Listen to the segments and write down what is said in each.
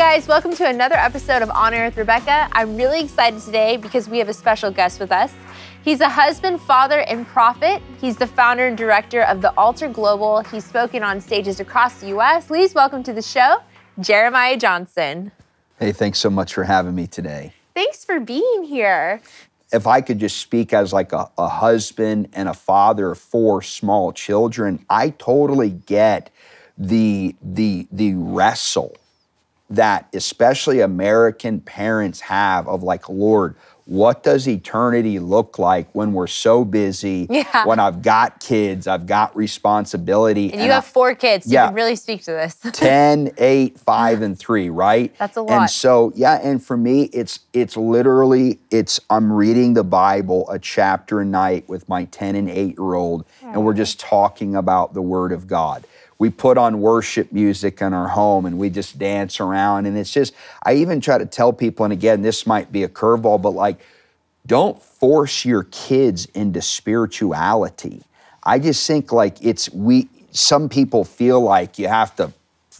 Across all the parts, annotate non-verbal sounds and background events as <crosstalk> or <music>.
guys, welcome to another episode of On Air with Rebecca. I'm really excited today because we have a special guest with us. He's a husband, father, and prophet. He's the founder and director of the Altar Global. He's spoken on stages across the U.S. Please welcome to the show, Jeremiah Johnson. Hey, thanks so much for having me today. Thanks for being here. If I could just speak as like a, a husband and a father of four small children, I totally get the the the wrestle that especially American parents have of like, Lord, what does eternity look like when we're so busy? Yeah. When I've got kids, I've got responsibility. And, you have four kids, so Yeah. you can really speak to this. <laughs> 10 8 5 and 3 right That's a lot. and so yeah and for me it's it's literally it's i'm reading the bible a chapter a night with my 10 and 8 year old and we're just talking about the word of god we put on worship music in our home and we just dance around and it's just i even try to tell people and again this might be a curveball but like don't force your kids into spirituality. I just think like it's we some people feel like you have to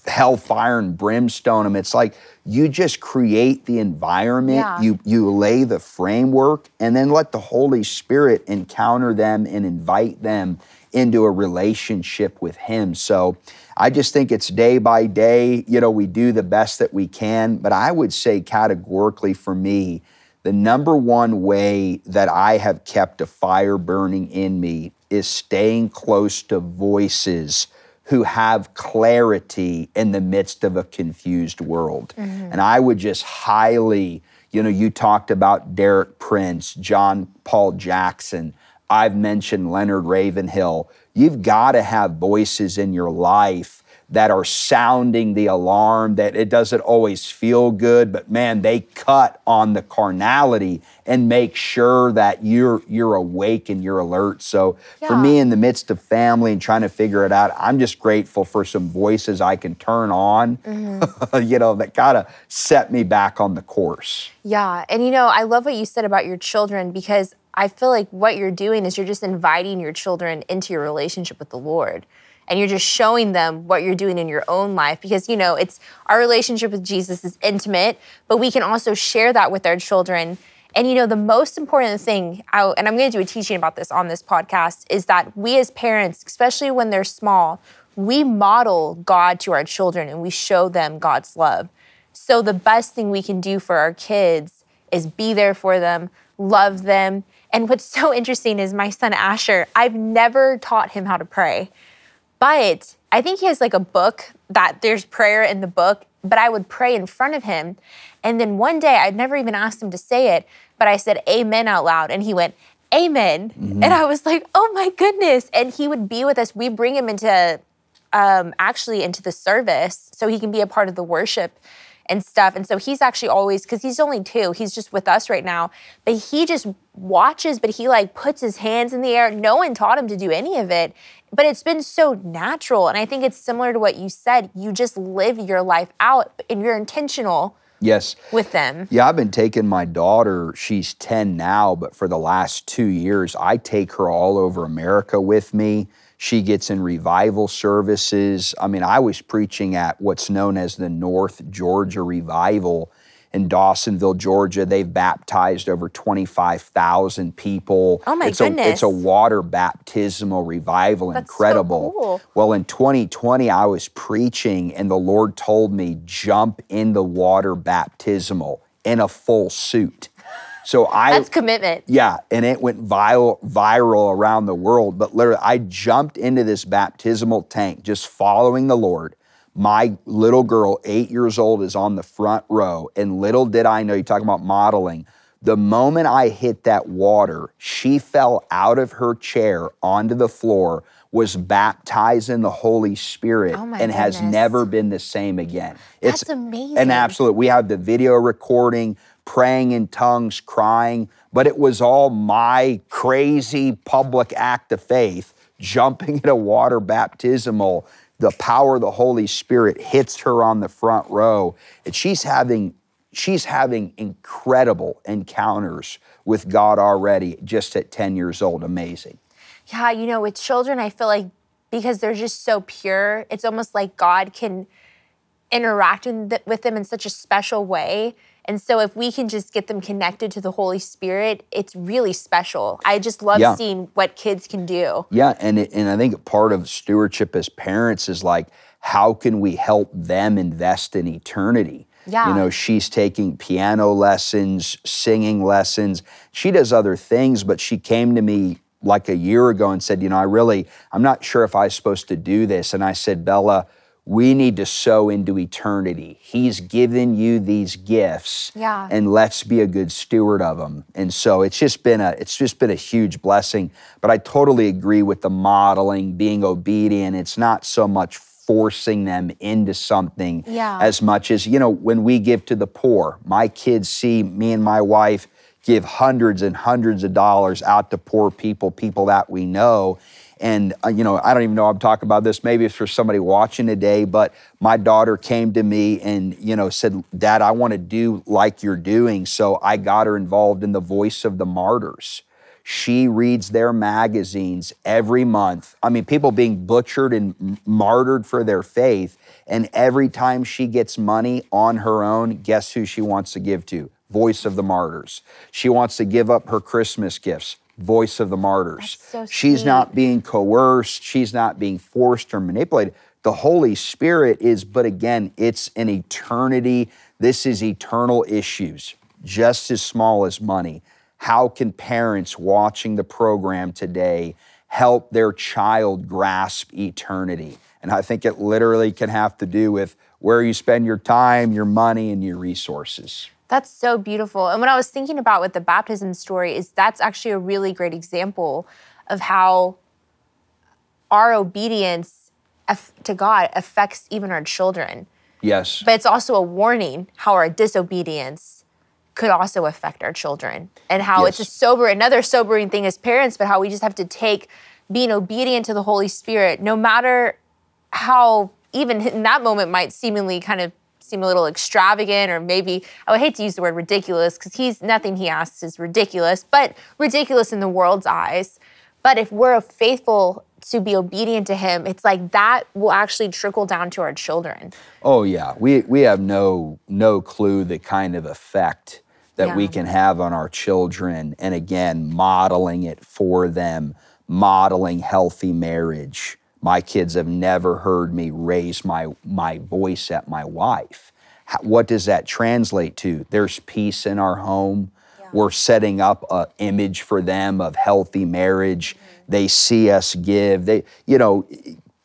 hellfire and brimstone them. It's like you just create the environment, Yeah. you you lay the framework, and then let the Holy Spirit encounter them and invite them into a relationship with Him. So I just think it's day by day, you know, we do the best that we can. But I would say categorically for me, the number one way that I have kept a fire burning in me is staying close to voices who have clarity in the midst of a confused world. Mm-hmm. And I would just highly, you know, you talked about Derek Prince, John Paul Jackson. I've mentioned Leonard Ravenhill. You've got to have voices in your life that are sounding the alarm that it doesn't always feel good but man they cut on the carnality and make sure that you're you're awake and you're alert so for me in the midst of family and trying to figure it out i'm just grateful for some voices i can turn on mm-hmm. <laughs> you know that kind of set me back on the course Yeah. And you know, I love what you said about your children because I feel like what you're doing is you're just inviting your children into your relationship with the Lord. And you're just showing them what you're doing in your own life because, you know, it's our relationship with Jesus is intimate, but we can also share that with our children. And, you know, the most important thing, I, and I'm going to do a teaching about this on this podcast, is that we as parents, especially when they're small, we model God to our children and we show them God's love. So the best thing we can do for our kids is be there for them, love them. And what's so interesting is my son Asher, I've never taught him how to pray. But I think he has like a book that there's prayer in the book, but I would pray in front of him. And then one day I'd never even asked him to say it, but I said amen out loud and he went, Amen. And I was like, oh my goodness. And he would be with us. We bring him into um, actually into the service so he can be a part of the worship and stuff. And so he's actually always, because he's only two, he's just with us right now, but he just watches, but he like puts his hands in the air. No one taught him to do any of it, but it's been so natural. And I think it's similar to what you said. You just live your life out and you're intentional yes with them. Yeah, I've been taking my daughter, she's 10 now, but for the last two years, I take her all over America with me. She gets in revival services. I mean, I was preaching at what's known as the North Georgia Revival in Dawsonville, Georgia. They've baptized over 25,000 people. Oh, my it's A, it's a water baptismal revival, That's so incredible. cool. Well, in 2020, I was preaching, and the Lord told me, jump in the water baptismal in a full suit. So I That's commitment. yeah, and it went viral viral around the world. But literally, I jumped into this baptismal tank just following the Lord. My little girl, eight years old, is on the front row. And little did I know—you're talking about modeling. The moment I hit that water, she fell out of her chair onto the floor, was baptized in the Holy Spirit, Oh and has never been the same again. That's amazing. An absolute. We have the video recording, praying in tongues, crying, but it was all my crazy public act of faith, jumping in a water baptismal. The power of the Holy Spirit hits her on the front row, and she's having she's having incredible encounters with God already just at 10 years old. Amazing. Yeah, you know, with children, I feel like because they're just so pure, it's almost like God can interacting with them in such a special way. And so if we can just get them connected to the Holy Spirit, it's really special. I just love Yeah. seeing what kids can do. Yeah, and it, and I think part of stewardship as parents is like, how can we help them invest in eternity? Yeah. You know, she's taking piano lessons, singing lessons. She does other things, but she came to me like a year ago and said, you know, I really, I'm not sure if I was supposed to do this. And I said, Bella, we need to sow into eternity. He's given you these gifts Yeah. and let's be a good steward of them. And so it's just been a it's just been a huge blessing. But I totally agree with the modeling, being obedient. It's not so much forcing them into something Yeah. as much as, you know, when we give to the poor, my kids see me and my wife give hundreds and hundreds of dollars out to poor people, people that we know. And, uh, you know, I don't even know I'm talking about this. Maybe it's for somebody watching today, but my daughter came to me and, you know, said, Dad, I want to do like you're doing. So I got her involved in the Voice of the Martyrs. She reads their magazines every month. I mean, people being butchered and martyred for their faith. And every time she gets money on her own, guess who she wants to give to? Voice of the Martyrs. She wants to give up her Christmas gifts. Voice of the Martyrs. So She's not being coerced. She's not being forced or manipulated. The Holy Spirit is, but again, it's an eternity. This is eternal issues, just as small as money. How can parents watching the program today help their child grasp eternity? And I think it literally can have to do with where you spend your time, your money, and your resources. That's so beautiful. And what I was thinking about with the baptism story is that's actually a really great example of how our obedience to God affects even our children. Yes. But it's also a warning how our disobedience could also affect our children and how it's a sober, another sobering thing as parents, but how we just have to take being obedient to the Holy Spirit, no matter how even in that moment might seemingly kind of seem a little extravagant or maybe oh, I would hate to use the word ridiculous because he's nothing he asks is ridiculous, but ridiculous in the world's eyes. But if we're faithful to be obedient to him, it's like that will actually trickle down to our children. Oh yeah, we we have no no clue the kind of effect that we can have on our children and again modeling it for them, modeling healthy marriage. My kids have never heard me raise my my voice at my wife. How, what does that translate to? There's peace in our home. We're setting up an image for them of healthy marriage. Mm-hmm. They see us give. They, you know,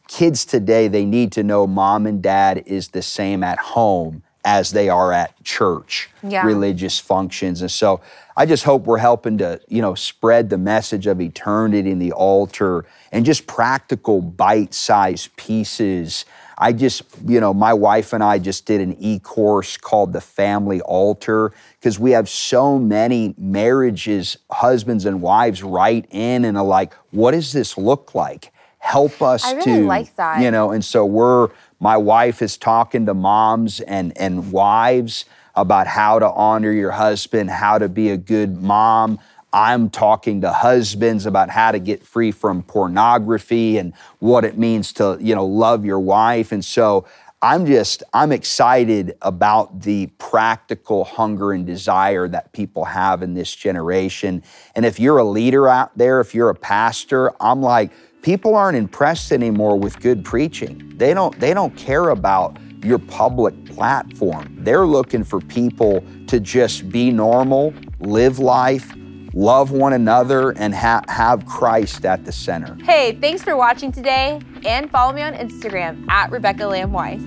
kids today they need to know mom and dad is the same at home as they are at church Yeah. religious functions and so i just hope we're helping to you know spread the message of eternity in the altar and just practical bite-sized pieces i just you know my wife and i just did an e-course called the family altar because we have so many marriages husbands and wives write in and are like what does this look like help us I really to like that. you know and so we're my wife is talking to moms and and wives about how to honor your husband how to be a good mom. I'm talking to husbands about how to get free from pornography and what it means to you know love your wife. And so i'm just i'm excited about the practical hunger and desire that people have in this generation. And if you're a leader out there if you're a pastor i'm like people aren't impressed anymore with good preaching. They don't they don't care about your public platform. They're looking for people to just be normal, live life, love one another and ha- have Christ at the center. Hey, thanks for watching today and follow me on Instagram at Rebecca Lamb Weiss.